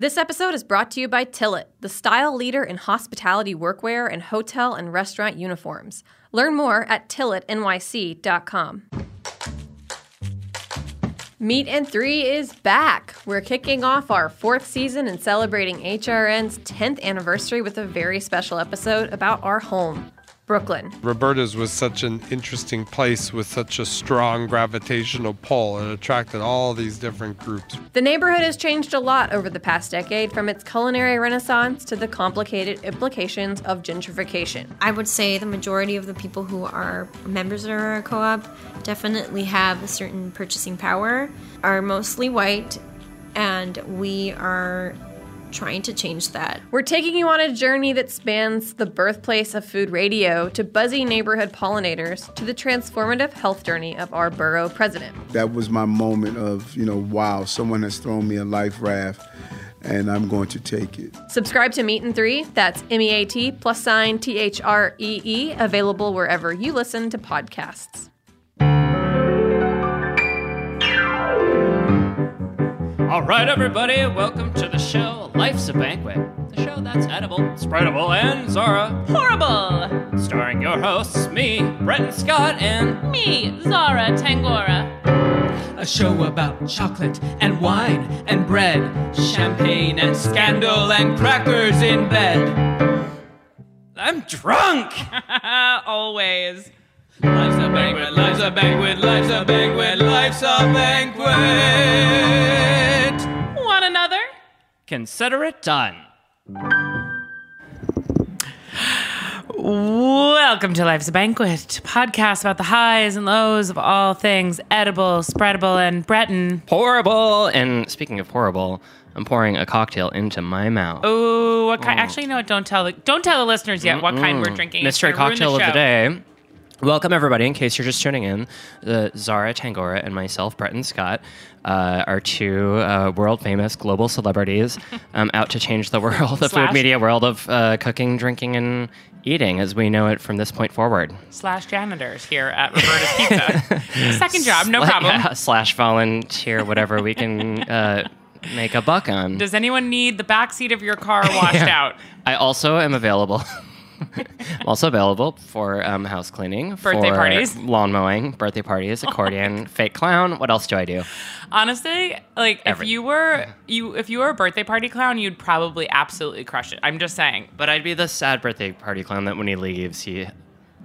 This episode is brought to you by Tillit, the style leader in hospitality workwear and hotel and restaurant uniforms. Learn more at tillitnyc.com. Meat and Three is back. We're kicking off our fourth season and celebrating HRN's 10th anniversary with a very special episode about our home, Brooklyn. Roberta's was such an interesting place with such a strong gravitational pull. It attracted all these different groups. The neighborhood has changed a lot over the past decade, from its culinary renaissance to the complicated implications of gentrification. I would say the majority of the people who are members of our co op definitely have a certain purchasing power, are mostly white, and we are trying to change that. We're taking you on a journey that spans the birthplace of food radio to buzzy neighborhood pollinators to the transformative health journey of our borough president. That was my moment of, you know, wow, someone has thrown me a life raft and I'm going to take it. Subscribe to Meat and Three. That's M E A T plus sign T H R E E, available wherever you listen to podcasts. All right, everybody, welcome to the show Life's a Banquet, the show that's edible, spreadable, and Zara. Horrible! Starring your hosts, me, Brenton Scott, and Me, Zara Tangora. A show about chocolate and wine and bread, champagne and scandal and crackers in bed. I'm drunk! Always. Life's a banquet, life's a banquet, life's a banquet, life's a banquet. One another? Consider it done. Welcome to Life's a Banquet, podcast about the highs and lows of all things edible, spreadable, and Breton. Horrible! And speaking of horrible, I'm pouring a cocktail into my mouth. Ooh, what kind? Mm. Actually, no. Don't tell the don't tell the listeners yet what kind we're drinking. It's Mystery gonna ruin cocktail of the show. day. Welcome, everybody. In case you're just tuning in, the Zara Tangora and myself, Bretton Scott, uh, are two uh, world famous global celebrities um, out to change the world, the Slash- food media world of uh, cooking, drinking, and eating as we know it from this point forward. Slash janitors here at Roberta's Pizza. Second job, no Sla- problem. yeah, slash volunteer, whatever we can uh, make a buck on. Does anyone need the back seat of your car washed out? I also am available. I'm also available for um, house cleaning, Birthday for parties. lawn mowing, birthday parties, accordion, fake clown. What else do I do? Honestly, like Every- if you were you if you were a birthday party clown, you'd probably absolutely crush it. I'm just saying. But I'd be the sad birthday party clown that when he leaves, he,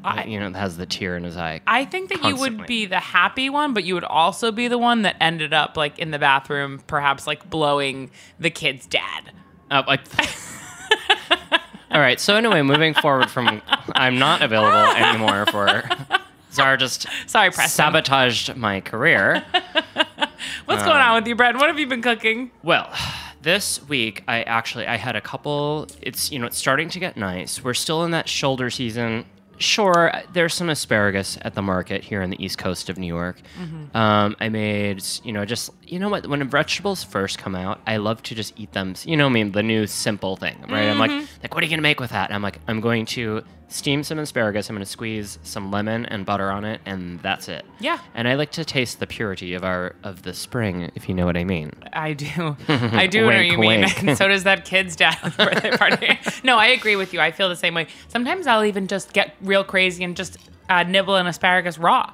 I- you know, has the tear in his eye. I think that you would be the happy one, but you would also be the one that ended up like in the bathroom, perhaps like blowing the kid's dad. Uh, like, all right. So anyway, moving forward from, I'm not available anymore for. Zara just Sorry, Preston. sabotaged my career. What's going um, on with you, Brad? What have you been cooking? Well, this week I actually I had a couple. It's you know it's starting to get nice. We're still in that shoulder season. Sure, there's some asparagus at the market here on the east coast of New York. Um, I made you know just you know what when vegetables first come out, I love to just eat them. You know, I mean the new simple thing, right? I'm like like what are you gonna make with that? And I'm like I'm going to steam some asparagus. I'm gonna squeeze some lemon and butter on it, and that's it. Yeah. And I like to taste the purity of our of the spring, if you know what I mean. I do. I do know what Wink, you mean. And so does that kid's dad birthday party. no, I agree with you. I feel the same way. Sometimes I'll even just get real crazy and just uh, nibble an asparagus raw.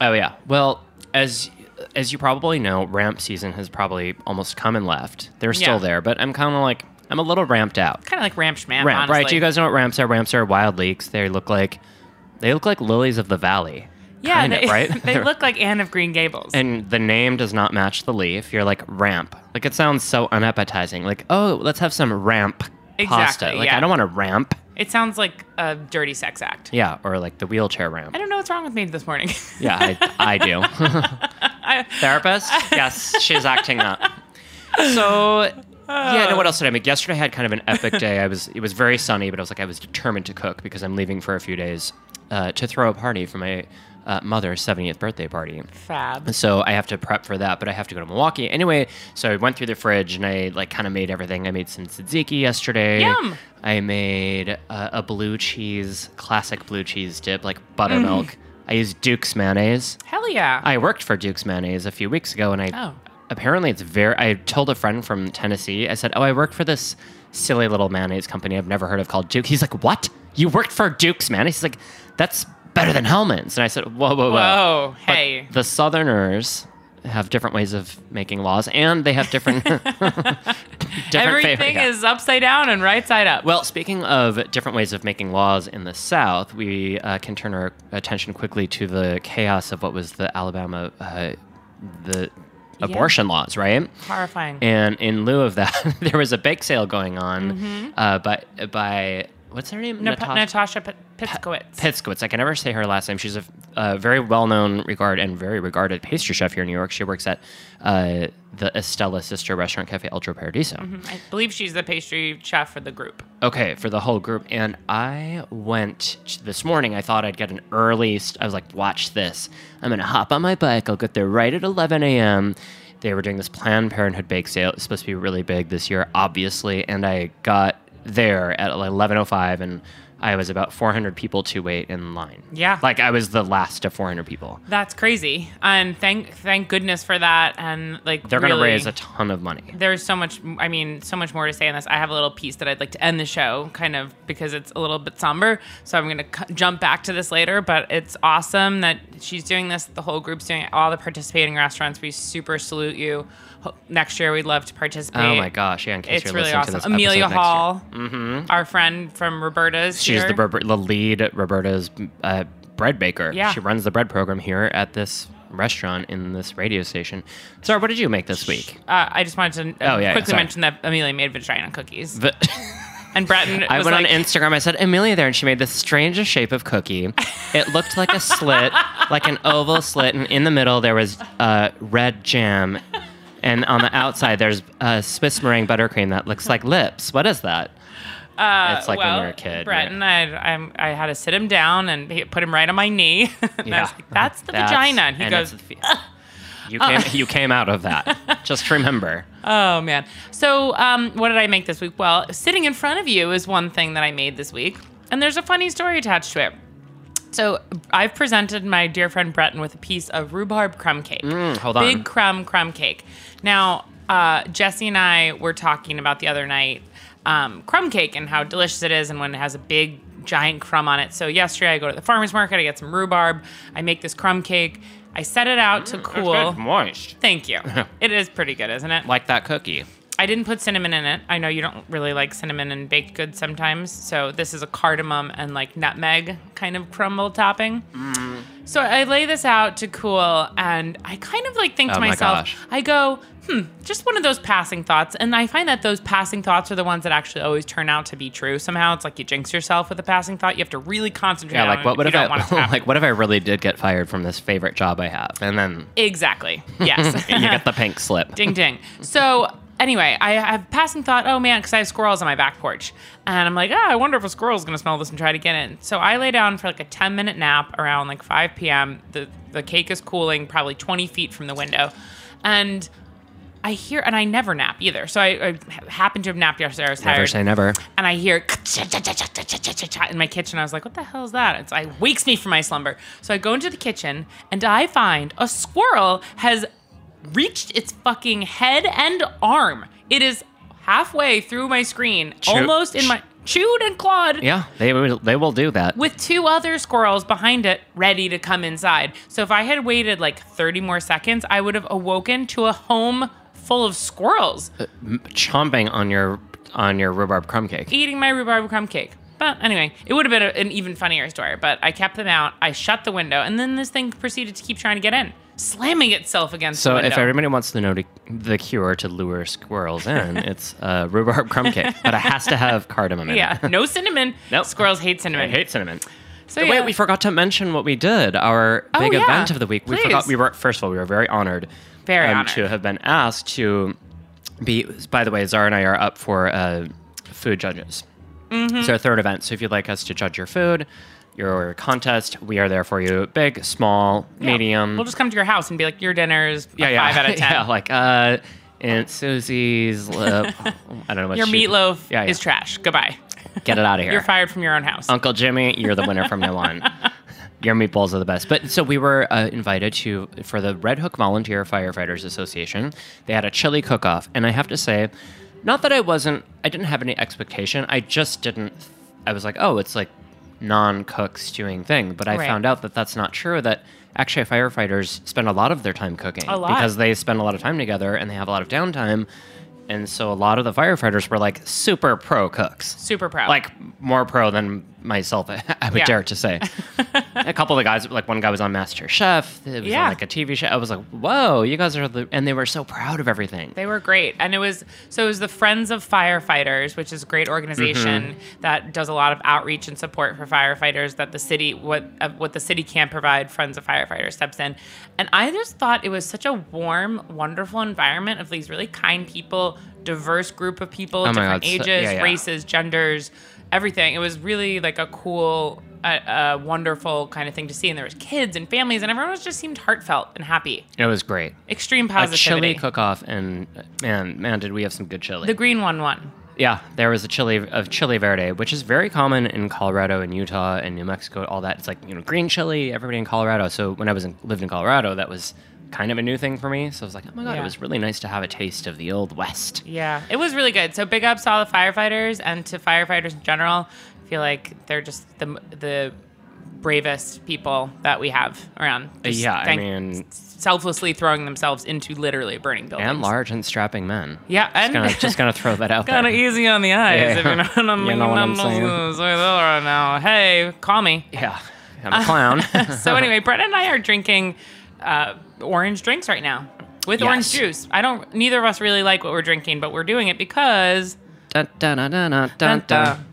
Oh yeah. Well, as as you probably know, ramp season has probably almost come and left. They're still Yeah. there, but I'm kind of like I'm a little ramped out. Kind of like ramp schmam, Ramp, honestly. right? Do you guys know what ramps are? Ramps are wild leeks. They look like they look like lilies of the valley. Yeah, Kind of, they, right? they look like Anne of Green Gables. And the name does not match the leaf. You're like ramp. Like it sounds so unappetizing. Like oh, let's have some ramp pasta. Exactly, Like yeah. I don't want a ramp. it sounds like a dirty sex act. Yeah, or like the wheelchair ramp. I don't know what's wrong with me this morning. Yeah, I, I do. Therapist? Yes, she's acting up. So, yeah, no, what else did I make? Yesterday I had kind of an epic day. I was, it was very sunny, but I was like, I was determined to cook because I'm leaving for a few days uh, to throw a party for my uh, mother's 70th birthday party. Fab. So I have to prep for that, but I have to go to Milwaukee anyway. So I went through the fridge and I like kind of made everything. I made some tzatziki yesterday. Yum. I made a, a blue cheese, classic blue cheese dip, like buttermilk. I used Duke's mayonnaise. Hell yeah. I worked for Duke's mayonnaise a few weeks ago, and I Oh. Apparently it's very. I told a friend from Tennessee. I said, "Oh, I work for this silly little mayonnaise company I've never heard of called Duke." He's like, "What? You worked for Duke's mayonnaise?" He's like, "That's better than Hellmann's." And I said, "Whoa, whoa, whoa! Whoa, But hey. the Southerners." Have different ways of making laws, and they have different. different Everything is upside down and right side up. Well, speaking of different ways of making laws in the South, we uh, can turn our attention quickly to the chaos of what was the Alabama uh, the abortion laws, right? horrifying. And in lieu of that, there was a bake sale going on Mm-hmm. uh, by by what's her name? Nat- Natasha P- Pitzkowitz. Pitzkowitz. I can never say her last name. She's a, a very well-known, regard and very regarded pastry chef here in New York. She works at uh, the Estela sister restaurant Cafe Altro Paradiso. I believe she's the pastry chef for the group. Okay, for the whole group. And I went this morning. I thought I'd get an early. St- I was like, watch this. I'm going to hop on my bike. I'll get there right at 11 a.m. They were doing this Planned Parenthood bake sale. It's supposed to be really big this year, obviously. And I got there at 11.05 and I was about 400 people to wait in line. Yeah. Like I was the last of 400 people. That's crazy, and thank thank goodness for that. And like They're going to raise a ton of money. There's so much. I mean, so much more to say on this. I have a little piece that I'd like to end the show, kind of because it's a little bit somber. So I'm going to c- jump back to this later. But it's awesome that she's doing this. The whole group's doing it. All the participating restaurants. We super salute you. Next year, we'd love to participate. Oh my gosh! Yeah, in case It's you're really listening awesome. to this Amelia episode next year. Hall, our friend from Roberta's. She's here. the, the lead Roberta's uh, bread baker. Yeah. She runs the bread program here at this restaurant in this radio station. Sorry, what did you make this week? Uh, I just wanted to uh, Oh, yeah, quickly sorry. mention that Amelia made vagina cookies, The- and Breton I went like, on Instagram. I said Amelia there, and she made the strangest shape of cookie. It looked like a slit, like an oval slit, and in the middle there was uh, red jam, and on the outside there's a Swiss meringue buttercream that looks like lips. What is that? Uh, It's like when you're a kid, Breton, I, I'm, I had to sit him down and he- put him right on my knee. and I was like, "That's the That's- vagina." And he and goes, You came, you came out of that. Just remember. "Oh man." So, um, what did I make this week? Well, sitting in front of you is one thing that I made this week, and there's a funny story attached to it. So, I've presented my dear friend Breton with a piece of rhubarb crumb cake. Mm, hold on. Big crumb crumb cake. Now, uh, Jesse and I were talking about the other night um, crumb cake and how delicious it is, and when it has a big giant crumb on it. So yesterday, I go to the farmers market. I get some rhubarb. I make this crumb cake. I set it out to cool. moist. Thank you. it is pretty good, isn't it? Like that cookie. I didn't put cinnamon in it. I know you don't really like cinnamon in baked goods sometimes. So this is a cardamom and like nutmeg kind of crumble topping. So I lay this out to cool and I kind of like think to Oh my myself, gosh. I go, hmm, just one of those passing thoughts. And I find that those passing thoughts are the ones that actually always turn out to be true. Somehow it's like you jinx yourself with a passing thought. You have to really concentrate Yeah, like it what would if if you don't want it I like what if I really did get fired from this favorite job I have, and then Exactly. Yes. you get the pink slip. ding ding. So anyway, I have passing thought, oh man, because I have squirrels on my back porch. And I'm like, ah, I wonder if a squirrel's gonna smell this and try to get in. So I lay down for like a 10 minute nap around like 5 p.m. The the cake is cooling probably 20 feet from the window. And I hear, and I never nap either. So I, I happened to have napped yesterday. I was tired Never say never. and I hear in my kitchen. I was like, "What the hell is that?" It's like wakes me from my slumber. So I go into the kitchen and I find a squirrel has reached its fucking head and arm. It is halfway through my screen, Chew- almost in my chewed and clawed. Yeah, they will. They will do that. With two other squirrels behind it, ready to come inside. So if I had waited like 30 more seconds, I would have awoken to a home full of squirrels. Uh, chomping on your on your rhubarb crumb cake. eating my rhubarb crumb cake. But anyway, it would have been a, an even funnier story. But I kept them out. I shut the window, and then this thing proceeded to keep trying to get in, slamming itself against So the window. So if everybody wants to know to, the cure to lure squirrels in, it's uh, rhubarb crumb cake, but it has to have cardamom in yeah, it. no cinnamon. Nope. Squirrels hate I cinnamon. hate cinnamon. so Wait, we forgot to mention what we did. Our Oh, big yeah. event of the week. We Please. forgot. We were first of all, we were very honored, um, Very honored. to have been asked to be. By the way, Zara and I are up for uh, food judges. Mm-hmm. It's our third event. So if you'd like us to judge your food, your contest, we are there for you. Big, small, Yeah. medium. We'll just come to your house and be like, your dinner's yeah, yeah, five out of ten. yeah, like uh, Aunt Susie's lip. I don't know what your meatloaf Yeah, yeah. is trash. Goodbye. Get it out of here. You're fired from your own house. Uncle Jimmy, you're the winner from now on. Your meatballs are the best. But so we were uh, invited to for the Red Hook Volunteer Firefighters Association. They had a chili cook-off, and I have to say, not that I wasn't, I didn't have any expectation. I just didn't. I was like, oh, it's like non-cook stewing thing. But I Right. found out that that's not true. That actually firefighters spend a lot of their time cooking A lot. because they spend a lot of time together and they have a lot of downtime. And so a lot of the firefighters were like super pro cooks Super pro. like more pro than myself. I would Yeah. dare to say. a couple of the guys, like one guy was on Master Chef. It was Yeah. on like a TV show. I was like, "Whoa, you guys are the," and they were so proud of everything. They were great, and it was so it was the Friends of Firefighters, which is a great organization Mm-hmm. that does a lot of outreach and support for firefighters. That the city what uh, what the city can't provide, Friends of Firefighters steps in, and I just thought it was such a warm, wonderful environment of these really kind people, diverse group of people, Oh different God, so- ages, yeah, yeah. races, genders, everything. It was really like a cool. A, a wonderful kind of thing to see, and there was kids and families, and everyone was just seemed heartfelt and happy. It was great. Extreme A positivity. chili cook-off, and man, man, did we have some good chili? the green one won. yeah, there was a chili of chili verde, which is very common in Colorado and Utah and New Mexico. All that it's like you know green chili. Everybody in Colorado. So when I was in, lived in Colorado, that was kind of a new thing for me. So I was like, oh my god, Yeah. it was really nice to have a taste of the old West. Yeah, it was really good. So big ups to all the firefighters and to firefighters in general. I feel like they're just the the bravest people that we have around. Just yeah, I mean, selflessly throwing themselves into literally burning buildings. and large and strapping men. Yeah, and Just gonna, just gonna throw that out there. kind of easy on the eyes. Yeah. If you're not, I'm You know what I'm saying. say right now. Hey, call me. Yeah, I'm a clown. so anyway, Brett and I are drinking uh, orange drinks right now with orange juice. I don't. Neither of us really like what we're drinking, but we're doing it because. dun, dun, dun, dun, dun, dun, dun.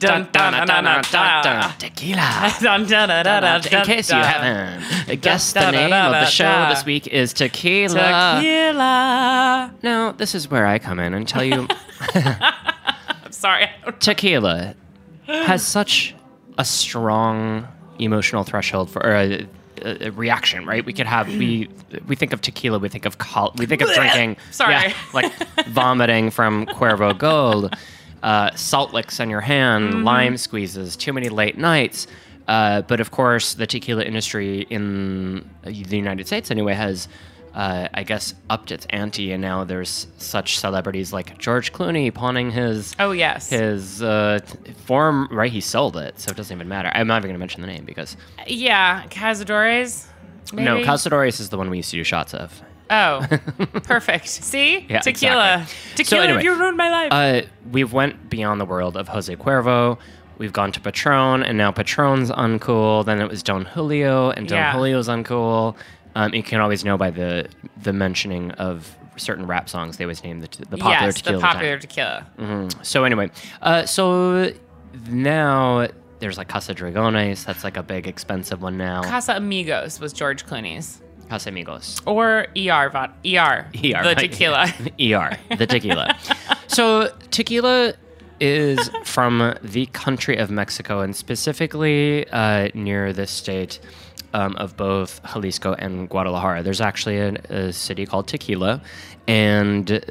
Dun, dun, dun, dun, dun, dun. Tequila. Dun, dun, dun, dun, dun, In case you haven't guessed the name of the show this week is Tequila. Tequila. Now, this is where I come in and tell you I'm sorry. Tequila has such a strong emotional threshold for or a, a, a reaction, right? We could have we we think of tequila, we think of col- we think of drinking, Sorry. yeah, like vomiting from Cuervo Gold, uh, salt licks on your hand, Mm-hmm. lime squeezes, too many late nights. Uh, but of course, the tequila industry in the United States, anyway, has. Uh, I guess upped its ante, and now there's such celebrities like George Clooney pawning his Oh yes. his uh, form right he sold it so it doesn't even matter i'm not even going to mention the name because Yeah, Cazadores. Maybe? no Castadores is the one we used to do shots of Oh, perfect. See, Yeah, tequila. exactly. Tequila. So anyway, you ruined my life. uh, we've went beyond the world of jose cuervo we've gone to patron and now patron's uncool then it was don julio and don Yeah. julio's uncool um, you can always know by the the mentioning of certain rap songs they always name the, the popular yes, tequila the popular tequila. So anyway, uh, so now there's like Casa Dragones. That's like a big expensive one now. Casa Amigos was George Clooney's, Casamigos. or ER vod ER, ER, the tequila. ER, the tequila. so tequila is from the country of Mexico and specifically uh, near the state um, of both Jalisco and Guadalajara. There's actually a, a city called Tequila, and th-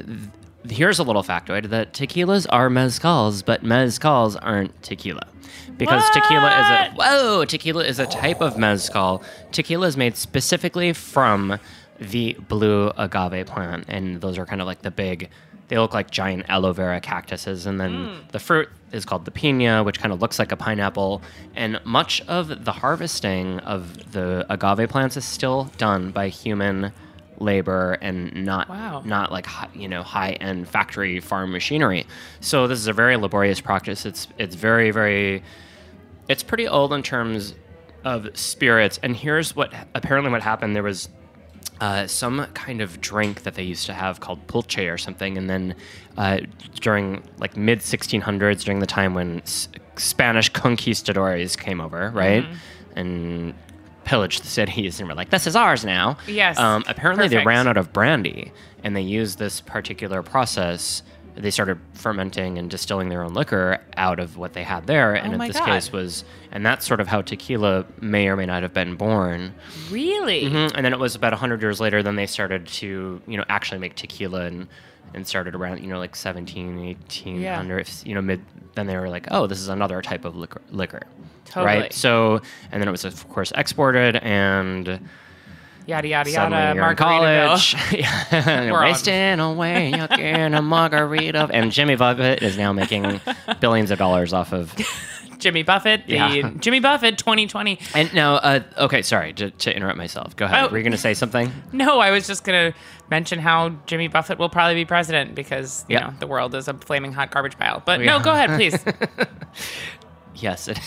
here's a little factoid: that tequilas are mezcals, but mezcals aren't tequila. Because tequila is a whoa, tequila is a type of mezcal. Tequila is made specifically from the blue agave plant, and those are kind of like the big. They look like giant aloe vera cactuses, and then the fruit is called the pina, which kind of looks like a pineapple. And much of the harvesting of the agave plants is still done by human labor and not Wow. not like you know high end factory farm machinery. So this is a very laborious practice. It's it's very very it's pretty old in terms of spirits. And here's what apparently what happened. There was uh, some kind of drink that they used to have called pulque or something, and then uh, during like mid 1600s, during the time when S- Spanish conquistadores came over, right, and pillaged the cities, and were like, "This is ours now." Yes, Um, apparently, they ran out of brandy, and they used this particular process. They started fermenting and distilling their own liquor out of what they had there, and Oh in this God. case was, and that's sort of how tequila may or may not have been born. Really? Mhm, And then it was about 100 years later, then they started to, you know, actually make tequila and and started around you know like 17, 18 Yeah. you know mid. Then they were like, oh, this is another type of liquor. liquor. Totally. Right. So and then it was of course exported and Yada yada suddenly yada. you're in college. We're. Wasting away in a margarita. And Jimmy Buffett is now making billions of dollars off of Jimmy Buffett. The Yeah. Jimmy Buffett 2020. And no, uh, okay, sorry to, to interrupt myself. Go ahead. Oh. Were you going to say something? No, I was just gonna mention how Jimmy Buffett will probably be president because you Yeah. know the world is a flaming hot garbage pile. But Yeah. no, go ahead, please. Yes, it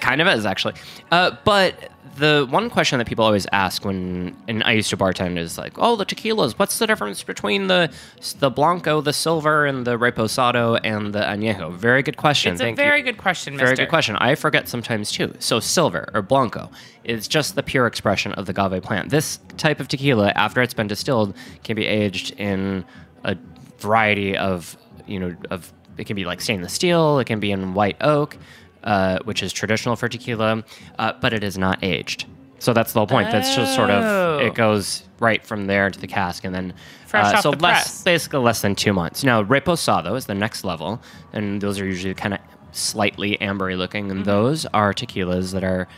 kind of is actually. Uh, but the one question that people always ask when and I used to bartend is like, oh, the tequilas. What's the difference between the the blanco, the silver, and the reposado and the añejo? Very good question. It's a very you. good question, Very Mister. good question. I forget sometimes too. So silver or blanco is just the pure expression of the agave plant. This type of tequila, after it's been distilled, can be aged in a variety of you know of it can be like stainless steel. It can be in white oak, uh, which is traditional for tequila, uh, but it is not aged. So that's the whole point. That's just sort Oh. of it goes right from there to the cask, and then Fresh uh, off so the less press. basically less than two months. Now, reposado is the next level, and those are usually kind of slightly ambery looking, Mm-hmm. and those are tequilas that are.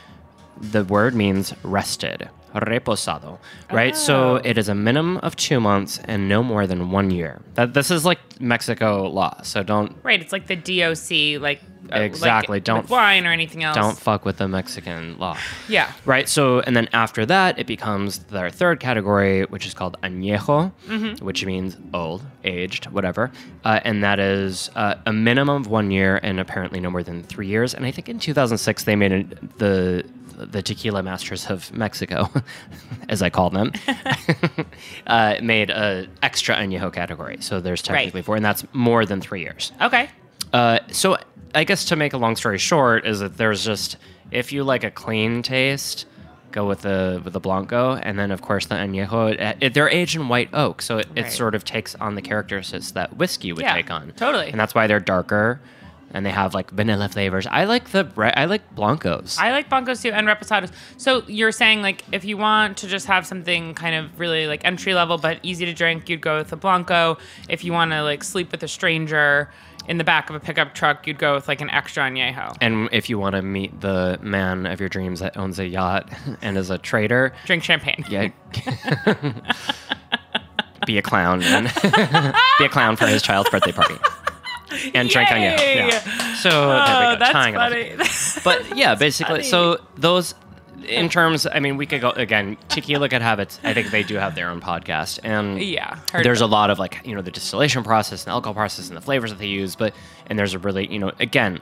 The word means rested, reposado, right? So Oh. it is a minimum of two months and no more than one year. That this is like Mexico law, so don't Right, it's like the DOC, like uh, Exactly, like don't- wine or anything else. don't fuck with the Mexican law. Yeah. Right. So, and then after that, it becomes their third category, which is called añejo, Mm-hmm. which means old, aged, whatever. Uh, and that is uh, a minimum of one year and apparently no more than three years. And I think in 2006 they made it, the the tequila masters of Mexico, as I call them, uh, made a extra añejo category. So there's technically four, and that's more than three years. Okay. Uh, so I guess to make a long story short is that there's just if you like a clean taste, go with the with the blanco, and then of course the añejo. It, it- they're aged in white oak, so it, Right. it sort of takes on the characteristics that whiskey would Yeah, take on. totally. and that's why they're darker, and they have like vanilla flavors. I like the I like blancos. I like blancos too and reposados. So you're saying like if you want to just have something kind of really like entry level but easy to drink, you'd go with a blanco. If you want to like sleep with a stranger in the back of a pickup truck, you'd go with like an extra añejo. and if you want to meet the man of your dreams that owns a yacht and is a trader, Drink champagne. Yeah. be a clown and be a clown for his child's birthday party. And drink on you. Yay! Yeah. So Oh, there we go. that's Tying funny. But yeah, basically, so those in terms, I mean, we could go again. Tequila could have its. I think they do have their own podcast, and Yeah, there's a lot of like you know the distillation process and alcohol process and the flavors that they use. But and there's a really you know again,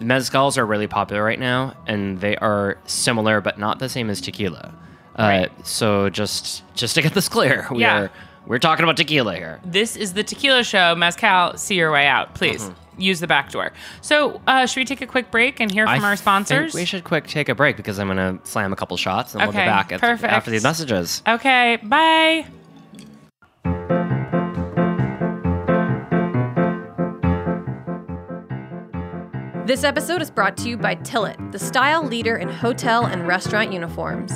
mezcals are really popular right now, and they are similar but not the same as tequila. Uh, Right. so just just to get this clear, we Yeah. are we're talking about tequila here. This is the tequila show. Mezcal, see your way out. Please Mm-hmm. use the back door. So, uh, should we take a quick break and hear from our sponsors? We should quick take a break because I'm gonna slam a couple shots and we'll Okay, be back at, after these messages. Okay, bye. This episode is brought to you by Tillit, the style leader in hotel and restaurant uniforms.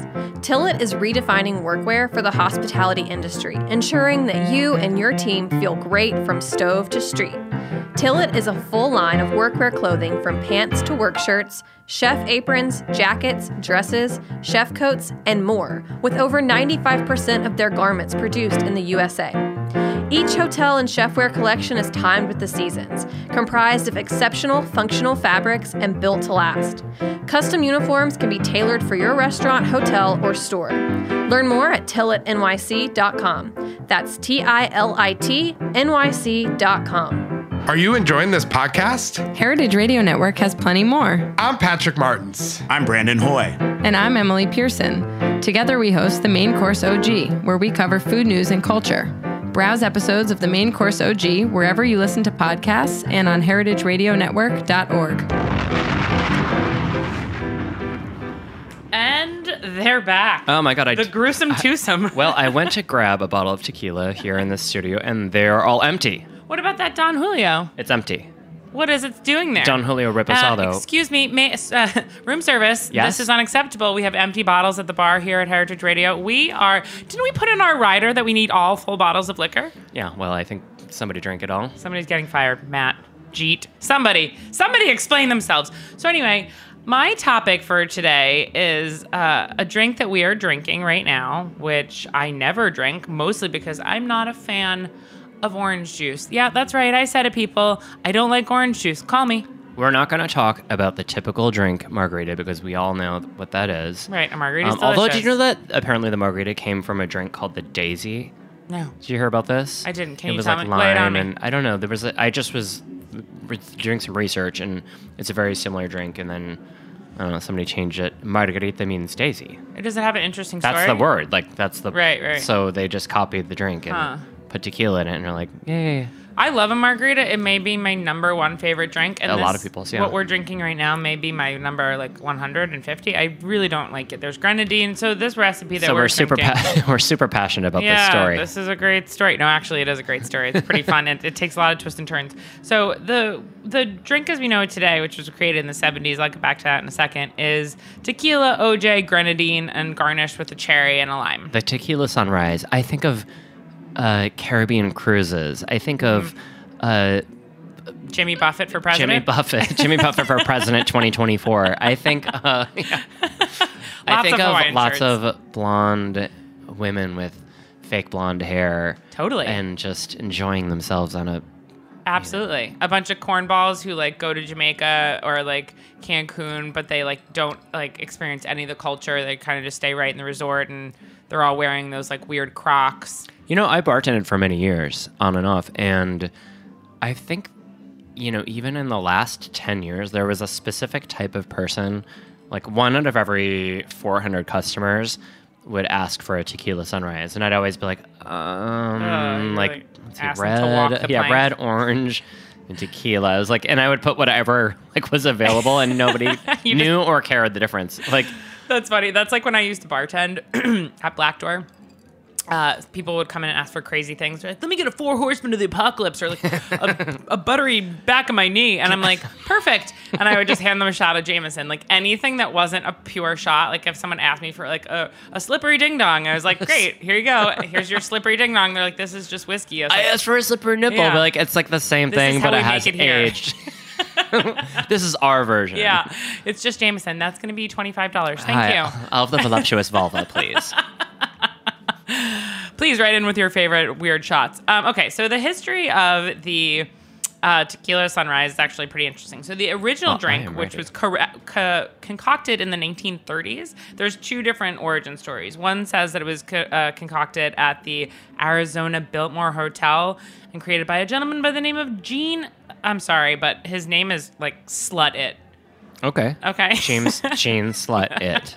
Tillit is redefining workwear for the hospitality industry, ensuring that you and your team feel great from stove to street. Tillit is a full line of workwear clothing from pants to work shirts, chef aprons, jackets, dresses, chef coats, and more, with over 95% of their garments produced in the USA. Each hotel and chefware collection is timed with the seasons, comprised of exceptional functional fabrics and built to last. Custom uniforms can be tailored for your restaurant, hotel, or store. Learn more at tillitnyc.com. That's T I L I T N Y C.com. Are you enjoying this podcast? Heritage Radio Network has plenty more. I'm Patrick Martins. I'm Brandon Hoy. And I'm Emily Pearson. Together we host the Main Course OG, where we cover food news and culture. Browse episodes of the Main Course OG wherever you listen to podcasts and on heritageradionetwork.org. And they're back. Oh my god! I the gruesome twosome. well, I went to grab a bottle of tequila here in the studio, and they're all empty. what about that Don Julio? It's empty. What is it doing there? Don Julio Reposado. Uh, excuse me, may, uh, room service. Yes? This is unacceptable. We have empty bottles at the bar here at Heritage Radio. We are. Didn't we put in our rider that we need all full bottles of liquor? Yeah, well, I think somebody drink it all. Somebody's getting fired. Matt, Jeet, somebody, somebody explain themselves. So anyway, my topic for today is uh, a drink that we are drinking right now, which I never drink, mostly because I'm not a fan of orange juice. Yeah, that's right. I said to people. I don't like orange juice. Call me. We're not going to talk about the typical drink margarita because we all know what that is. Right, a margarita. Um, although, did you know that apparently the margarita came from a drink called the Daisy? No. Did you hear about this? I didn't. Can it you was tell like me- lay it on lime and I don't know. There was a, I just was doing some research and it's a very similar drink. And then I don't know. Somebody changed it. Margarita means Daisy. It Does it have an interesting story? That's the word. Like that's the Right, right. So they just copied the drink and Huh. Put tequila in it, and they're like, yay. I love a margarita. It may be my number one favorite drink. And A lot this- of people's, yeah. What we're drinking right now may be my number like 150. I really don't like it. There's grenadine. So this recipe that So we're, we're super drinking- pa- we're super passionate about yeah, this story. this is a great story. No, actually, it is a great story. It's pretty fun. It, it takes a lot of twists and turns. So the the drink as we know it today, which was created in the 70s, I'll get back to that in a second, is tequila, OJ, grenadine, and garnished with a cherry and a lime. the tequila sunrise. I think of uh, Caribbean cruises. I think of uh, Jimmy Buffett for president. Jimmy. Buffett. Jimmy Buffett for president 2024. I think. Uh, yeah. I think of of, lots shirts. of blonde women with fake blonde hair. Totally. And just enjoying themselves on a. Absolutely. A bunch of cornballs who like go to Jamaica or like Cancun, but they like don't like experience any of the culture. They kind of just stay right in the resort and they're all wearing those like weird Crocs. You know, I bartended for many years, on and off, and I think, you know, even in the last 10 years, there was a specific type of person, like one out of every 400 customers would ask for a tequila sunrise. And I'd always be like, um, you're like, like, see, ask them to walk red, yeah, plank. red, orange, and tequila. I was like, and I would put whatever like was available, and nobody knew or cared the difference. Like, That's funny. That's like when I used to bartend at Black Door. Uh, people would come in and ask for crazy things. They're like, "Let me get a Four Horsemen of the Apocalypse," or like a, a buttery back of my knee, and I'm like, "Perfect!" And I would just hand them a shot of Jameson, like anything that wasn't a pure shot. Like if someone asked me for like a, a slippery ding dong, I was like, "Great, here you go. Here's your slippery ding dong." They're like, "This is just whiskey." I was I like, asked for a slippery nipple, Yeah. but like it's like the same This thing, but it has it aged. this is our version. "Yeah, it's just Jameson. That's going to be twenty five dollars. Thank Hi, you." I'll have the voluptuous vulva, please. please write in with your favorite weird shots. Um, okay, so the history of the uh, tequila sunrise is actually pretty interesting. So the original Oh, drink, which was co- concocted in the 1930s, there's two different origin stories. One says that it was co- uh, concocted at the Arizona Biltmore Hotel and created by a gentleman by the name of Gene. I'm sorry, but his name is like Slut It. Okay. Okay. James Sheen slut it.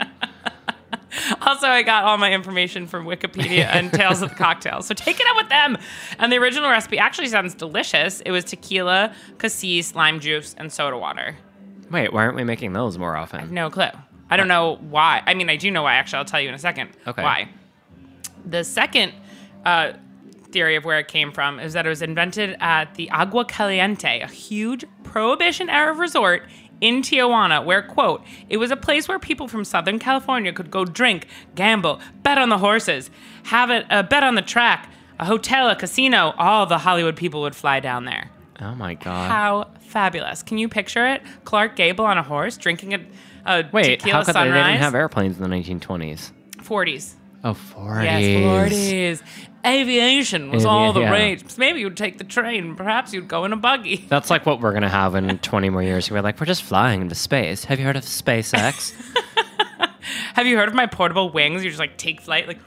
Also, I got all my information from Wikipedia and Tales of the Cocktail. So take it up with them. And the original recipe actually sounds delicious. It was tequila, cassis, lime juice, and soda water. Wait, why aren't we making those more often? No clue. I don't know why. I mean, I do know why. Actually, I'll tell you in a second. Okay. Why? The second uh, theory of where it came from is that it was invented at the Agua Caliente, a huge Prohibition era resort in Tijuana, where, quote, it was a place where people from Southern California could go drink, gamble, bet on the horses, have a uh, bet on the track, a hotel, a casino. All the Hollywood people would fly down there. Oh my god. How fabulous. Can you picture it? Clark Gable on a horse drinking a, a Wait, tequila how could they, they didn't have airplanes in the 1920s? 40s. Oh, 40s. Yes, 40s. Aviation was all the yeah. rage. Maybe you'd take the train. Perhaps you'd go in a buggy. That's like what we're gonna have in 20 more years. We're like, we're just flying into space. Have you heard of SpaceX? Have you heard of my portable wings? You just like take flight, like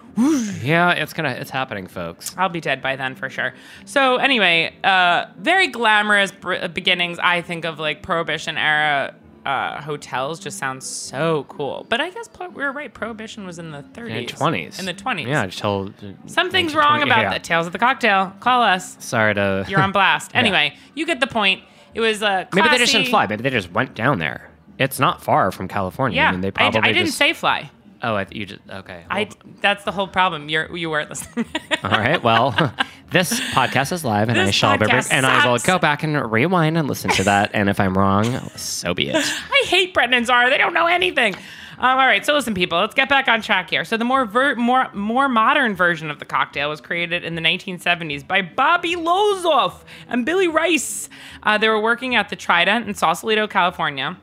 yeah, it's gonna, it's happening, folks. I'll be dead by then for sure. So anyway, uh, very glamorous br- beginnings. I think of like Prohibition era uh, hotels. Just sounds so cool. But I guess we were right. Prohibition was in the 30s, In the 20s. In the 20s. Yeah, just told. Something's wrong about yeah. the Tales of the Cocktail. Call us. Sorry to. You're on blast. Anyway, you get the point. It was uh, Maybe they just didn't fly. Maybe they just went down there. It's not far from California. Yeah, I mean, they I, probably I didn't just, say fly. Oh, I, you just okay. I that's the whole problem. You're you weren't listening. all right. Well, this podcast is live, and I shall be, podcast and I will sucks. go back and rewind and listen to that. And if I'm wrong, so be it. I hate Brendan and Zara. They don't know anything. Um, all right, so listen, people, let's get back on track here. So the more ver- more more modern version of the cocktail was created in the 1970s by Bobby Lozoff and Billy Rice. Uh, they were working at the Trident in Sausalito, California,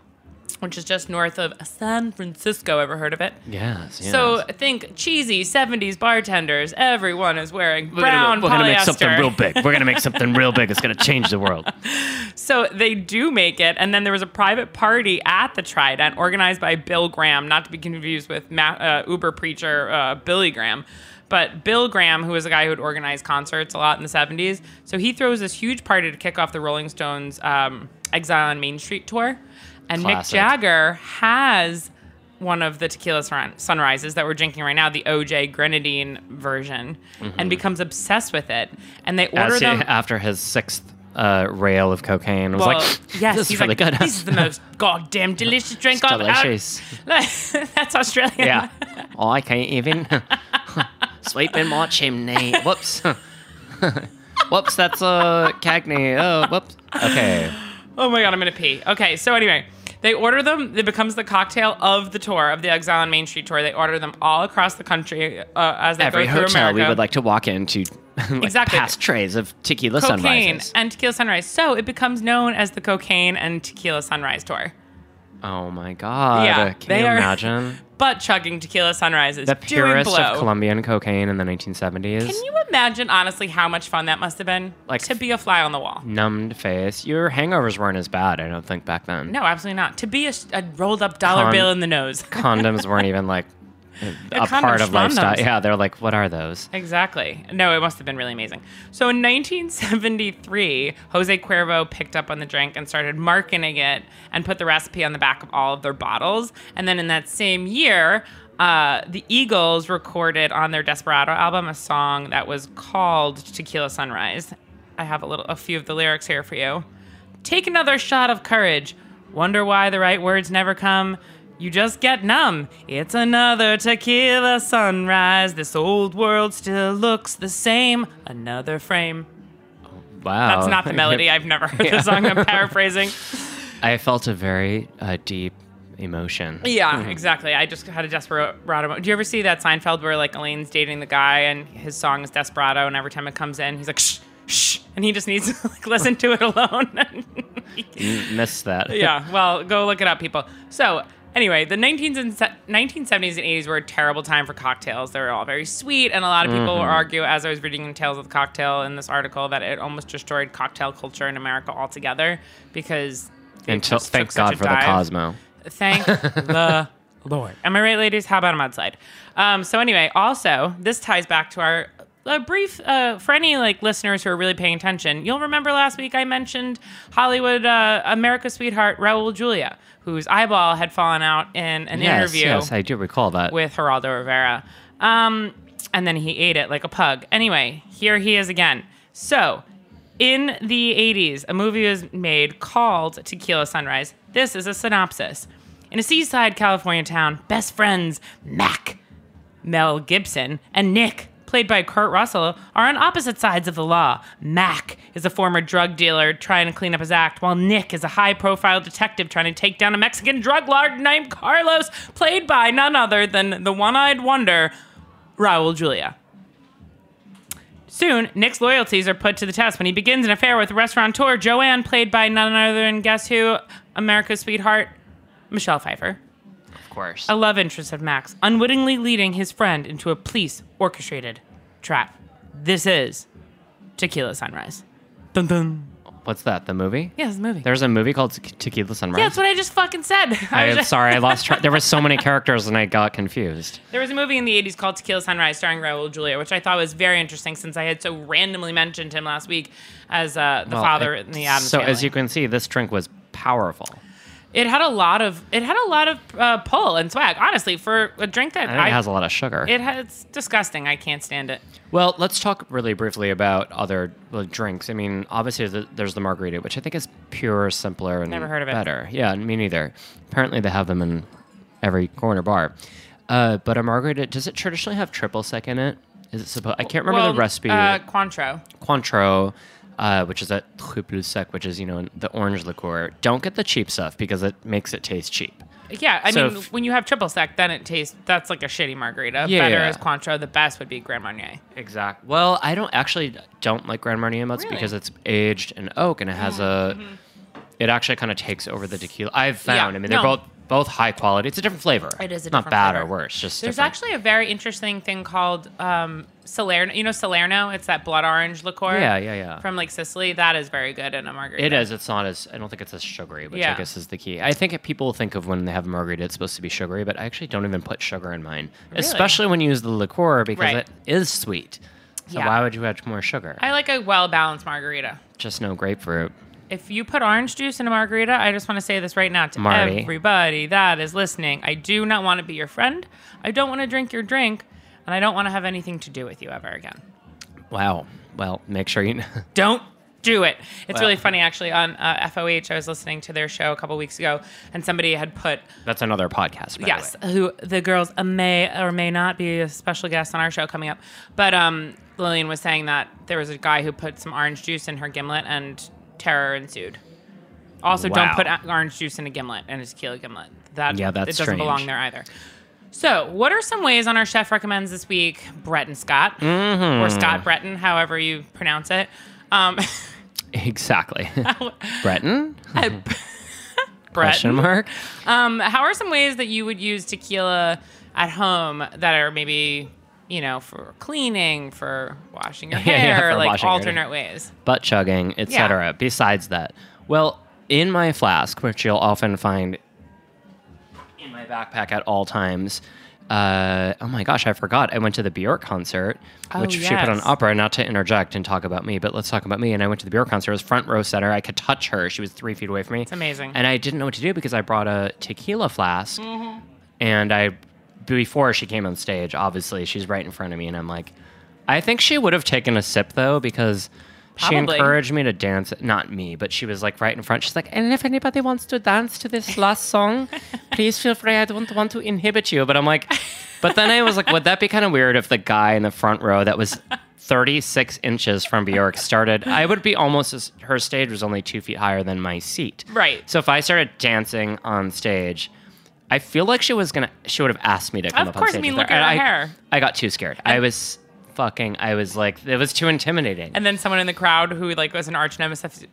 which is just north of San Francisco. Ever heard of it? Yes. yes. So think cheesy 70s bartenders. Everyone is wearing we're brown gonna, we're gonna make something real big. We're gonna make something real big. It's gonna change the world. So they do make it, and then there was a private party at the Trident organized by Bill Graham, not to be confused with Ma- uh, Uber preacher uh, Billy Graham. But Bill Graham, who was a guy who would organize concerts a lot in the 70s, so he throws this huge party to kick off the Rolling Stones um, Exile on Main Street tour. And Mick Jagger has one of the tequila sun- sunrises that we're drinking right now, the OJ Grenadine version, and becomes obsessed with it. And they order he- them. after his sixth uh, rail of cocaine, I was Well, like, yes, "This is he's really like, good." This is the most goddamn delicious drink It's I've delicious. had. That's Australian. Yeah. oh, I can't even sweep in my chimney. Whoops. whoops, that's a cagney. Oh, whoops. Okay. Oh my god, I'm gonna pee. Okay, so anyway, they order them. It becomes the cocktail of the tour of the Exile on Main Street tour. They order them all across the country uh, as they Every go through hotel America. we would like to walk into like Exactly. past trays of tequila sunrise. cocaine sunrises. and tequila sunrise. So it becomes known as the cocaine and tequila sunrise tour. Oh my god. Yeah, Can they you are- imagine? Butt chugging tequila sunrises. The doing purest blow. of Colombian cocaine in the 1970s. Can you imagine, honestly, how much fun that must have been? Like- to be a fly on the wall. Numbed face. Your hangovers weren't as bad, I don't think, back then. No, absolutely not. To be a, a rolled up dollar Con- bill in the nose. Condoms weren't even like a condom part of lifestyle. Yeah, they're like, what are those? Exactly. No, it must have been really amazing. So in 1973, Jose Cuervo picked up on the drink and started marketing it and put the recipe on the back of all of their bottles. And then in that same year, uh, the Eagles recorded on their Desperado album a song that was called Tequila Sunrise. I have a little, a few of the lyrics here for you. Take another shot of courage. Wonder why the right words never come. You just get numb. It's another tequila sunrise. This old world still looks the same. Another frame. Wow. That's not the melody. I've never heard the song. I'm paraphrasing. I felt a very uh, deep emotion. Yeah, exactly. I just had a desperado. moment. Do you ever see that Seinfeld where like Elaine's dating the guy and his song is Desperado, and every time it comes in, he's like shh, shh, and he just needs to like listen to it alone. M- Missed that. yeah, well, go look it up, people. So, anyway, the 19s and 1970s and 80s were a terrible time for cocktails. They were all very sweet, and a lot of people Mm-hmm. argue, as I was reading in Tales of the Cocktail in this article, that it almost destroyed cocktail culture in America altogether because. it Until just thank God a for the. Cosmo. Thank the Lord. Am I right, ladies? How about a mudslide? Um, so anyway, also this ties back to our a brief uh, for any like listeners who are really paying attention. You'll remember last week I mentioned Hollywood uh, America's sweetheart Raul Julia, whose eyeball had fallen out in an yes, interview yes, I do recall that. with Geraldo Rivera. Um, and then he ate it like a pug. Anyway, here he is again. So, in the 80s, a movie was made called Tequila Sunrise. This is a synopsis. In a seaside California town, best friends Mac, Mel Gibson, and Nick, played by Kurt Russell, are on opposite sides of the law. Mac is a former drug dealer trying to clean up his act, while Nick is a high profile detective trying to take down a Mexican drug lord named Carlos, played by none other than the one eyed wonder, Raul Julia. Soon, Nick's loyalties are put to the test when he begins an affair with restaurateur Joanne, played by none other than guess who? America's sweetheart, Michelle Pfeiffer course. a love interest of Max, unwittingly leading his friend into a police orchestrated trap. This is Tequila Sunrise. Dun dun. What's that? The movie? Yeah, it's a movie. There's a movie called Te- Tequila Sunrise. yeah, that's what I just fucking said. I I'm sorry, I lost track. There were so many characters and I got confused. There was a movie in the 80s called Tequila Sunrise starring Raul Julia, which I thought was very interesting since I had so randomly mentioned him last week as uh, the Well, father it- in the Addams So family. as you can see, this drink was powerful. It had a lot of it had a lot of uh, pull and swag. Honestly, for a drink that I I, it has a lot of sugar. it has it's disgusting. I can't stand it. Well, let's talk really briefly about other like, drinks. I mean, obviously th- there's the margarita, which I think is pure, simpler, and Never heard of it. better. Yeah, me neither. Apparently, they have them in every corner bar. Uh, but a margarita, does it traditionally have triple sec in it? Is it supposed? I can't remember well, the recipe. Uh, Cointreau. Cointreau, uh, which is a triple sec, which is you know the orange liqueur. Don't get the cheap stuff because it makes it taste cheap. Yeah, I So mean, if- when you have triple sec, then it tastes that's like a shitty margarita. Yeah, Better yeah. is Cointreau. The best would be Grand Marnier. Exact. Well, I don't actually don't like Grand Marnier much Really? because it's aged in oak and it has a. Mm-hmm. It actually kind of takes over the tequila. I've found. Yeah, I mean, they're no. both both high quality. It's a different flavor. It is a not bad flavor. or worse. Just There's different. actually a very interesting thing called um, Solerno. You know Solerno? It's that blood orange liqueur. Yeah, yeah, yeah. From like Sicily. That is very good in a margarita. It is. It's not as. I don't think it's as sugary, which I guess is the key. I think people think of when they have a margarita, it's supposed to be sugary, but I actually don't even put sugar in mine, especially when you use the liqueur because Right. it is sweet. So Yeah. why would you add more sugar? I like a well balanced margarita. Just no grapefruit. If you put orange juice in a margarita, I just want to say this right now to Marty. everybody that is listening. I do not want to be your friend. I don't want to drink your drink, and I don't want to have anything to do with you ever again. Wow. Well, make sure you. Don't do it. It's Well- really funny, actually. On uh, FOH, I was listening to their show a couple weeks ago, and somebody had put That's another podcast. By yes, The way. who the girls uh, may or may not be a special guest on our show coming up. But um, Lillian was saying that there was a guy who put some orange juice in her gimlet, and terror ensued. Also, don't put orange juice in a gimlet and a tequila gimlet. That Yeah, that's it doesn't strange. belong there either. So, what are some ways on our chef recommends this week? Breton Scott Mm-hmm. or Scott Breton, however you pronounce it. Um, Exactly. Breton? Question mark. Um, how are some ways that you would use tequila at home that are maybe, you know, for cleaning, for washing your Yeah, yeah, hair, like alternate hair. ways? butt chugging, etc. Besides that, well, in my flask, which you'll often find in my backpack at all times. Uh, oh my gosh, I forgot. I went to the Bjork concert, Oh, which she put on opera. Not to interject and talk about me, but let's talk about me. And I went to the Bjork concert. It was front row center. I could touch her. She was three feet away from me. It's amazing. And I didn't know what to do because I brought a tequila flask, Mm-hmm. and I before she came on stage, obviously she's right in front of me, and I'm like, I think she would have taken a sip though because she encouraged me to dance. Not me, but she was like right in front. She's like, and if anybody wants to dance to this last song, please feel free. I don't want to inhibit you, but I'm like, but then I was like, would that be kind of weird if the guy in the front row that was 36 inches from Bjork started? I would be almost as her stage was only two feet higher than my seat. Right. So if I started dancing on stage, I feel like she was gonna. She would have asked me to come Of up course, on I mean, look at her I, hair. I got too scared. I was fucking. I was like, it was too intimidating. And then someone in the crowd who like was an arch nemesis,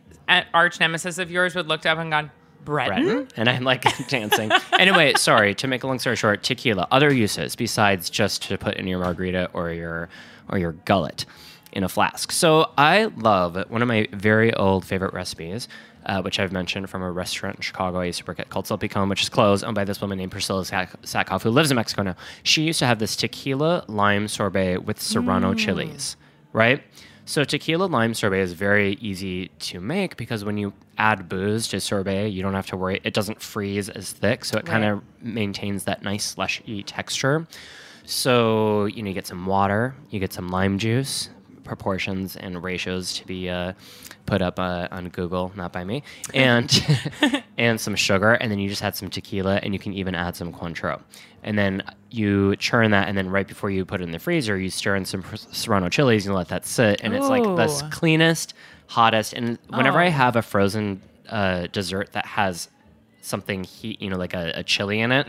arch nemesis of yours would looked up and gone, Breton? Breton? And I'm like dancing. Anyway, sorry to make a long story short. Tequila. Other uses besides just to put in your margarita or your or your gullet in a flask. So I love one of my very old favorite recipes. Uh, which I've mentioned from a restaurant in Chicago I used to work at called Salpicón, which is closed, owned by this woman named Priscila Satkoff, who lives in Mexico now. She used to have this tequila lime sorbet with serrano chilies, right? So tequila lime sorbet is very easy to make because when you add booze to sorbet, you don't have to worry. It doesn't freeze as thick, so it kind of maintains that nice slushy texture. So you know, you get some water, you get some lime juice, proportions and ratios to be uh, put up uh, on Google, not by me, and and some sugar, and then you just add some tequila, and you can even add some Cointreau, and then you churn that, and then right before you put it in the freezer, you stir in some serrano chilies, and you let that sit, and it's like the cleanest, hottest, and whenever I Oh. have a frozen uh, dessert that has something heat, you know, like a, a chili in it,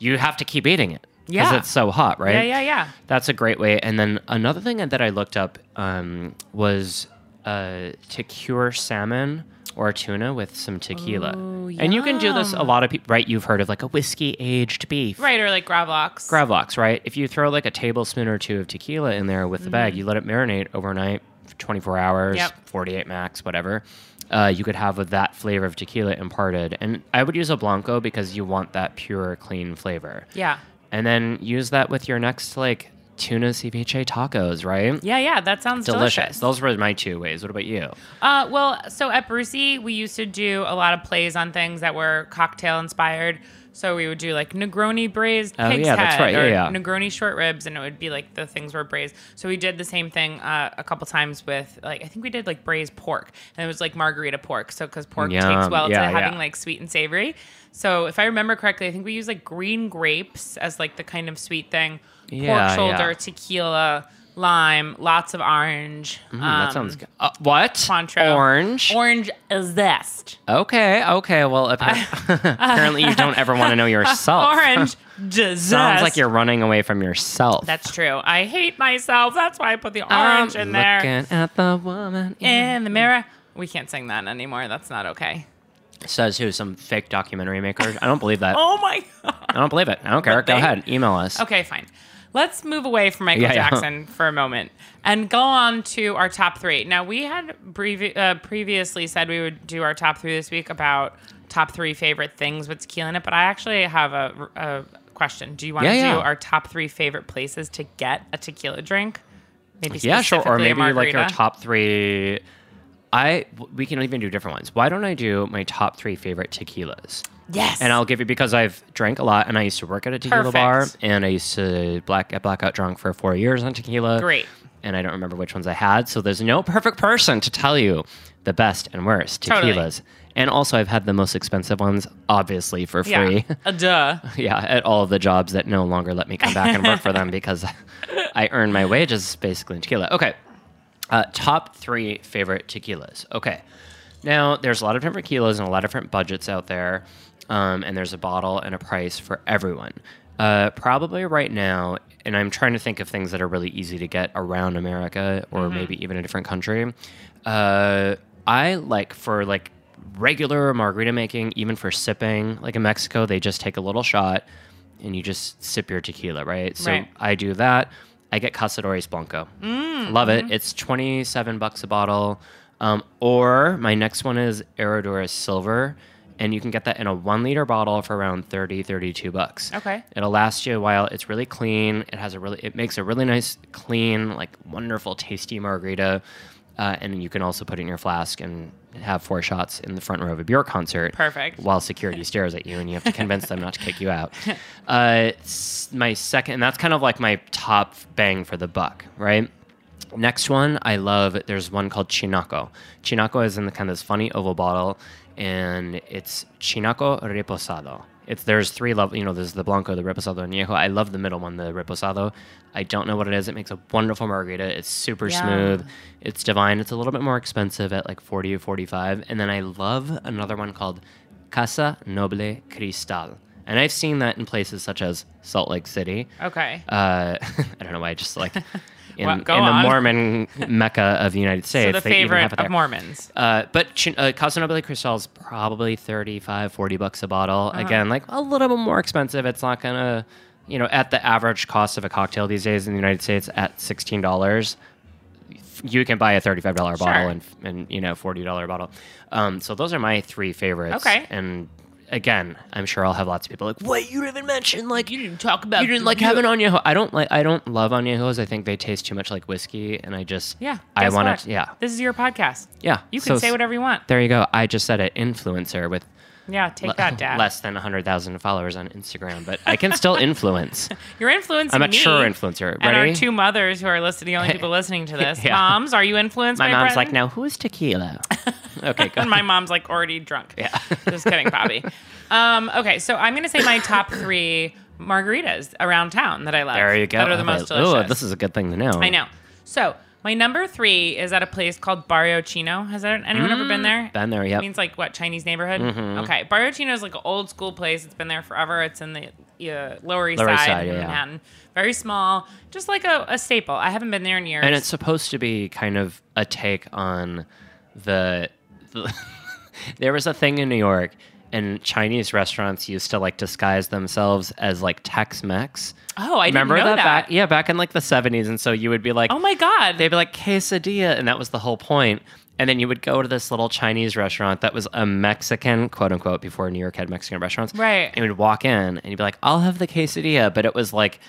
you have to keep eating it because Mm-hmm. Yeah. it's so hot, right? Yeah, yeah, yeah. That's a great way. And then another thing that I looked up um, was uh, to cure salmon or tuna with some tequila. and you can do this. A lot of people, right? You've heard of like a whiskey aged beef. Right, or like Gravlox. Gravlox, right? If you throw like a tablespoon or two of tequila in there with the bag, you let it marinate overnight, 24 hours, Mm-hmm. Yep. 48 max, whatever. Uh, you could have with that flavor of tequila imparted. And I would use a Blanco because you want that pure, clean flavor. Yeah. And then use that with your next like tuna ceviche tacos, right? Yeah, yeah, that sounds Delicious. delicious. Those were my two ways. What about you? Uh, well, so at Brucie, we used to do a lot of plays on things that were cocktail inspired. So we would do like Negroni braised Oh, pig's yeah, that's head right. Yeah, or yeah. Negroni short ribs, and it would be like the things were braised. So we did the same thing uh, a couple times with like I think we did like braised pork, and it was like margarita pork. So because pork takes well to having like sweet and savory. So if I remember correctly, I think we use like green grapes as like the kind of sweet thing. Yeah, pork shoulder, yeah. tequila, lime, lots of orange. Mm, that sounds good. Uh, what? Cointreau. Orange. Orange zest. Okay, okay. Well, appa- apparently you don't ever want to know yourself. Orange zest. Sounds like you're running away from yourself. That's true. I hate myself. That's why I put the I'm orange in there. Looking at the woman in In the mirror. We can't sing that anymore. That's not okay. Says who? Some fake documentary maker. I don't believe that. Oh my god. I don't believe it. I don't care. But Go they- ahead. Email us. Okay, fine. Let's move away from Michael Yeah, yeah. Jackson for a moment and go on to our top three. Now, we had brevi- uh, previously said we would do our top three this week about top three favorite things with tequila in it, but I actually have a, a question. Do you want to Yeah, do our top three favorite places to get a tequila drink? Maybe Yeah, sure. Or specifically a maybe like your margarita? top three. I we can even do different ones. Why don't I do my top three favorite tequilas? Yes. And I'll give you because I've drank a lot and I used to work at a tequila bar and I used to black get blackout drunk for four years on tequila. Great. And I don't remember which ones I had. So there's no perfect person to tell you the best and worst Totally. tequilas. And also I've had the most expensive ones, obviously, for yeah. free. Uh, a duh. yeah, at all of the jobs that no longer let me come back and work for them because I earn my wages basically in tequila. Okay. Uh, top three favorite tequilas. Okay. Now, there's a lot of different tequilas and a lot of different budgets out there. Um, and there's a bottle and a price for everyone. Uh, probably right now, and I'm trying to think of things that are really easy to get around America or maybe even a different country. Uh, I like for like regular margarita making, even for sipping, like in Mexico, they just take a little shot and you just sip your tequila, right? So Right. I do that. I get Cazadores Blanco. Love it. It's 27 bucks a bottle. Um, or my next one is Herradura Silver. And you can get that in a one liter bottle for around 30, 32 bucks. Okay. It'll last you a while. It's really clean. It has a really, it makes a really nice, clean, like wonderful, tasty margarita. Uh, and you can also put it in your flask and have four shots in the front row of a Bjork concert. Perfect. While security stares at you and you have to convince them not to kick you out. Uh, my second, and that's kind of like my top bang for the buck, right? Next one, I love. There's one called Chinaco. Chinaco is in the kind of this funny oval bottle, and it's Chinaco Reposado. It's there's three level. You know, there's the Blanco, the Reposado, and Añejo. I love the middle one, the Reposado. I don't know what it is. It makes a wonderful margarita. It's super Yum. smooth. It's divine. It's a little bit more expensive at like 40 or 45. And then I love another one called Casa Noble Cristal. And I've seen that in places such as Salt Lake City. Okay. Uh, I don't know why I just like in, Well, in the. Mormon mecca of the United States. so the they even have favorite of Mormons. Uh, but uh, Casa Cristal is probably 35, 40 bucks a bottle. Uh-huh. Again, like a little bit more expensive. It's not gonna, you know, at the average cost of a cocktail these days in the United States at sixteen dollars, you can buy a thirty-five dollar bottle Sure. and and you know forty dollar bottle. Um, so those are my three favorites. Okay. and. Again, I'm sure I'll have lots of people like, "Wait, you didn't even mention like You didn't talk about you didn't like real- having añejo." I don't like. I don't love añejos. I think they taste too much like whiskey, and I just Yeah. I want to. Yeah, This is your podcast. yeah. You can So say whatever you want. There you go. I just said it. Influencer with Yeah, take that, Dad. less than hundred thousand followers on Instagram, but I can still influence. You're influencing I'm a me true influencer. And our two mothers who are listening, the only people listening to this. Yeah. Moms, are you influenced My mom's like, now who is tequila? okay, and my mom's like already drunk. Yeah. Just kidding, Bobby. Um, okay, so I'm gonna say my top three margaritas around town that I love. there you go. That are the most delicious. Oh, this is a good thing to know. I know. So my number three is at a place called Barrio Chino. Has there, anyone ever been there? Mm, Been there, yeah. It means like what Chinese neighborhood? Mhm. Okay, Barrio Chino is like an old school place. It's been there forever. It's in the uh, Lower East Lower Side, Side, yeah. Manhattan. Very small, just like a, a staple. I haven't been there in years. And it's supposed to be kind of a take on the. the there was a thing in New York, and Chinese restaurants used to like disguise themselves as like Tex-Mex. oh, I Remember that, that. back? Yeah, back in like the seventies, and so you would be like, Oh my god. they'd be like quesadilla, and that was the whole point. And then you would go to this little Chinese restaurant that was a Mexican, quote unquote, before New York had Mexican restaurants. Right. And you'd walk in, and you'd be like, "I'll have the quesadilla," but it was like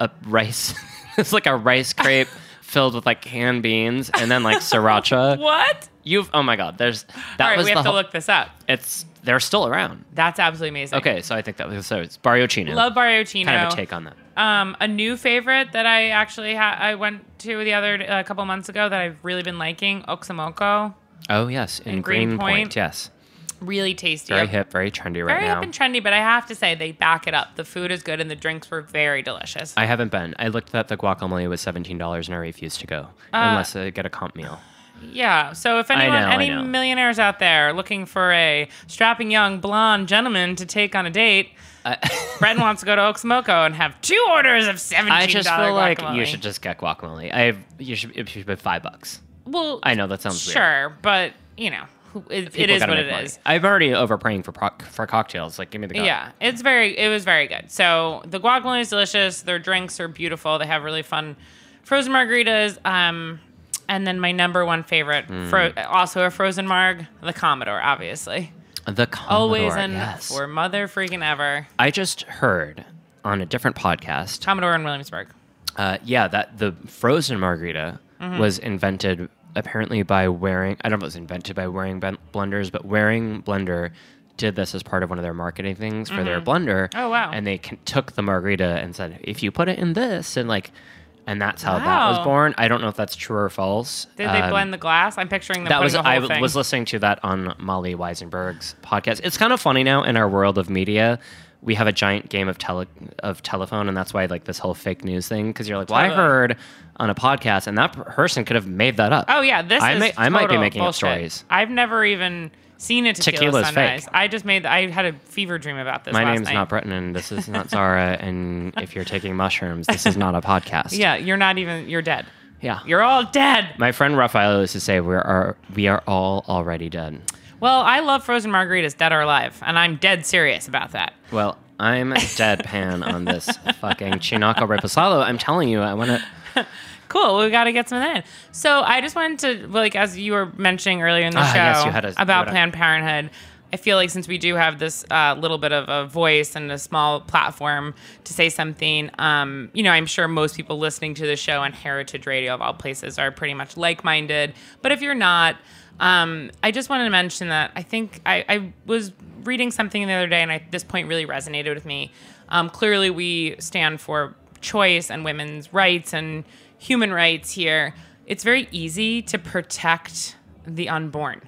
a rice. it's like a rice crepe filled with like canned beans and then like sriracha. what? You've oh my god, there's that All right, was we have to whole, look this up. It's they're still around. That's absolutely amazing. Okay, so I think that was so it's Barrio Chino. Love Barrio Chino. kind of a take on that. Um, a new favorite that I actually ha- I went to the other a couple months ago that I've really been liking, Oxomoco. Oh yes, in, In Greenpoint. Greenpoint. yes. Really tasty. Very hip, very trendy right Very now. hip and trendy, but I have to say they back it up. The food is good and the drinks were very delicious. I haven't been. I looked at the guacamole was seventeen dollars and I refused to go uh, unless I get a comp meal. Yeah. So if anyone, know, any millionaires out there looking for a strapping young blonde gentleman to take on a date, Brenton wants to go to Oxomoco and have two orders of seventeen I just feel like you should just get guacamole. I you should it should be five bucks. Well, I know that sounds weird. sure, but you know, it, it is what it money. is. I'm already overpraying for pro- for cocktails. Like, give me the guac. Yeah, it's very. It was very good. So the guacamole is delicious. Their drinks are beautiful. They have really fun frozen margaritas. Um, and then my number one favorite, Hmm. fro- also a frozen marg, the Commodore, obviously. The Commodore, Always and yes. for mother freaking ever. I just heard on a different podcast. Commodore in Williamsburg. Uh, yeah, that the frozen margarita Mm-hmm. was invented apparently by Waring. I don't know if it was invented by Waring blenders, but Waring blender did this as part of one of their marketing things for their blender. Oh, wow. And they can, took the margarita and said, if you put it in this, and like, and that's how that was born. I don't know if that's true or false. Did they Um, blend the glass? I'm picturing them that was the I thing. was listening to that on Molly Wizenberg's podcast. It's kind of funny now in our world of media. We have a giant game of tele of telephone, and that's why like this whole fake news thing. Because you're like, well, I Totally. heard on a podcast, and that person could have made that up. Oh yeah, this I is may- I might be total making up bullshit. stories. I've never even seen a tequila Tequila's sunrise. fake. I just made. I had a fever dream about this. My last name's night. not Breton, and this is not Zahra. and if you're taking mushrooms, this is not a podcast. Yeah, you're not even. You're dead. yeah. You're all dead. My friend Raphael used to say, "We are we are all already dead." Well, I love frozen margaritas, dead or alive, and I'm dead serious about that. Well, I'm deadpan on this fucking Chinaco Reposado. I'm telling you, I want to. Cool, we got to get some of that in. So I just wanted to, like, as you were mentioning earlier in the Ah, show yes, a- about you had a- Planned Parenthood, I feel like since we do have this uh, little bit of a voice and a small platform to say something, um, you know, I'm sure most people listening to the show on Heritage Radio of all places are pretty much like-minded. But if you're not, um, I just wanted to mention that I think I, I was reading something the other day, and I, this point really resonated with me. Um, clearly, we stand for choice and women's rights and human rights here. It's very easy to protect the unborn.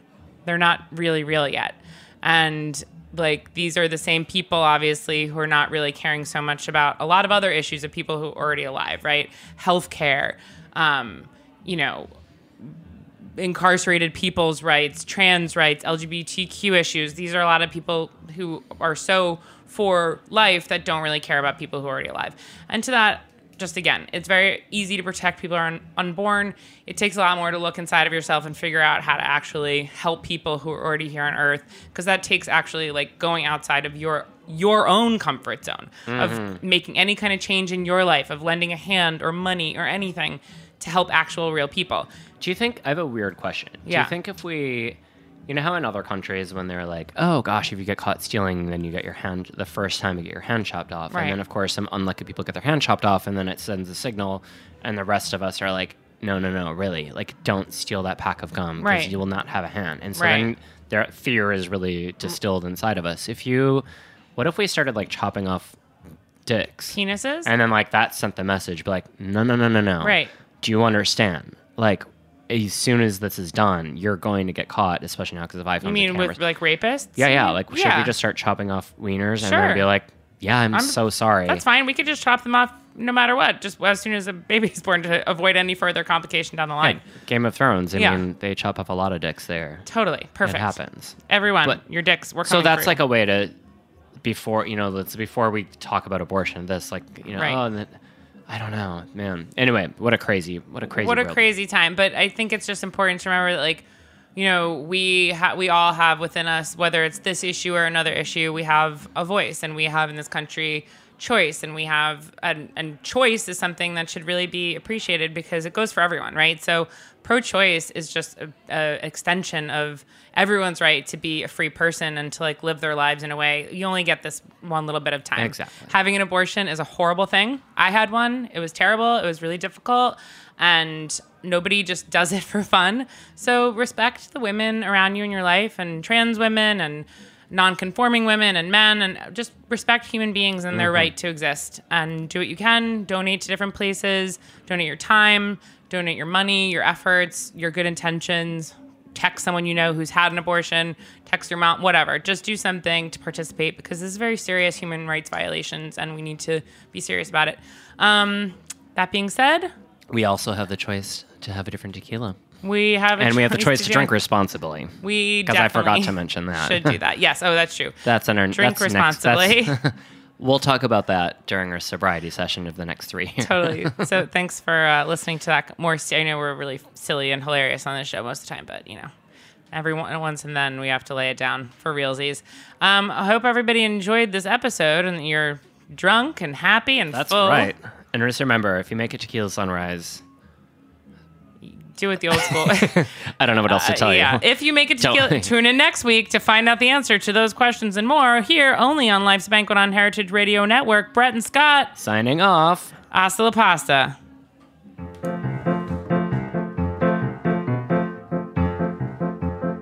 They're not really real yet. And like these are the same people obviously who are not really caring so much about a lot of other issues of people who are already alive, right? Healthcare, um, you know, incarcerated people's rights, trans rights, LGBTQ issues. These are a lot of people who are so for life that don't really care about people who are already alive. And to that, just again, it's very easy to protect people who are un- unborn. It takes a lot more to look inside of yourself and figure out how to actually help people who are already here on Earth, because that takes actually like going outside of your your own comfort zone of mm-hmm. making any kind of change in your life, of lending a hand or money or anything to help actual real people. Do you think I have a weird question? Yeah. Do you think if we, you know how in other countries when they're like, oh gosh, if you get caught stealing, then you get your hand the first time you get your hand chopped off, Right. and then of course some unlucky people get their hand chopped off, and then it sends a signal, and the rest of us are like, no, no, no, really, like don't steal that pack of gum because Right. you will not have a hand, and so Right. then their fear is really distilled inside of us. If you, what if we started like chopping off dicks? Penises? And then like that sent the message, be like, no, no, no, no, no. Right. Do you understand? Like, as soon as this is done, you're going to get caught, especially now because of iPhones. You mean and with like rapists? yeah, yeah. Like, should Yeah. we just start chopping off wieners and Sure. then be like, yeah, I'm, I'm- so sorry. That's fine. We could just chop them off no matter what, just as soon as a baby's born to avoid any further complication down the line. Game of Thrones. I Yeah. mean, they chop off a lot of dicks there. Totally. Perfect. It happens. Everyone, But- your dicks. We're So that's like a way to, before you know, let's before we talk about abortion. This like you know, Right. oh, and I don't know, man. Anyway, what a crazy, what a crazy, what a world. crazy time. But I think it's just important to remember that, like, you know, we ha- we all have within us, whether it's this issue or another issue, we have a voice, and we have in this country choice, and we have and, and choice is something that should really be appreciated because it goes for everyone, right? So pro-choice is just a, a extension of everyone's right to be a free person and to like live their lives in a way you only get this one little bit of time Exactly. having an abortion is a horrible thing. I had one. It was terrible. It was really difficult. And nobody just does it for fun. So respect the women around you in your life and trans women and non-conforming women and men and just respect human beings and their right to exist. And do what you can. Donate to different places. Donate your time. Donate your money your efforts your good intentions. Text someone you know who's had an abortion, text your mom, whatever. Just do something to participate because this is very serious human rights violations and we need to be serious about it. Um, that being said, We also have the choice to have a different tequila. We have a And we have the choice to drink do- responsibly. We 'Cause I forgot to mention that. Should do that. Yes. Oh, that's true. That's under Drink that's next- responsibly. that's- we'll talk about that during our sobriety session of the next three. totally. So thanks for uh, listening to that. More, I know we're really silly and hilarious on this show most of the time, but you know, every once and then we have to lay it down for realsies. Um, I hope everybody enjoyed this episode and that you're drunk and happy and That's full. right. And just remember, if you make a tequila sunrise, Do it the old school. I don't know what else to Uh, tell yeah. you. If you make it Don't- tequila, tune in next week to find out the answer to those questions and more here only on Life's Banquet on Heritage Radio Network. Brett and Scott, Signing off. hasta la pasta.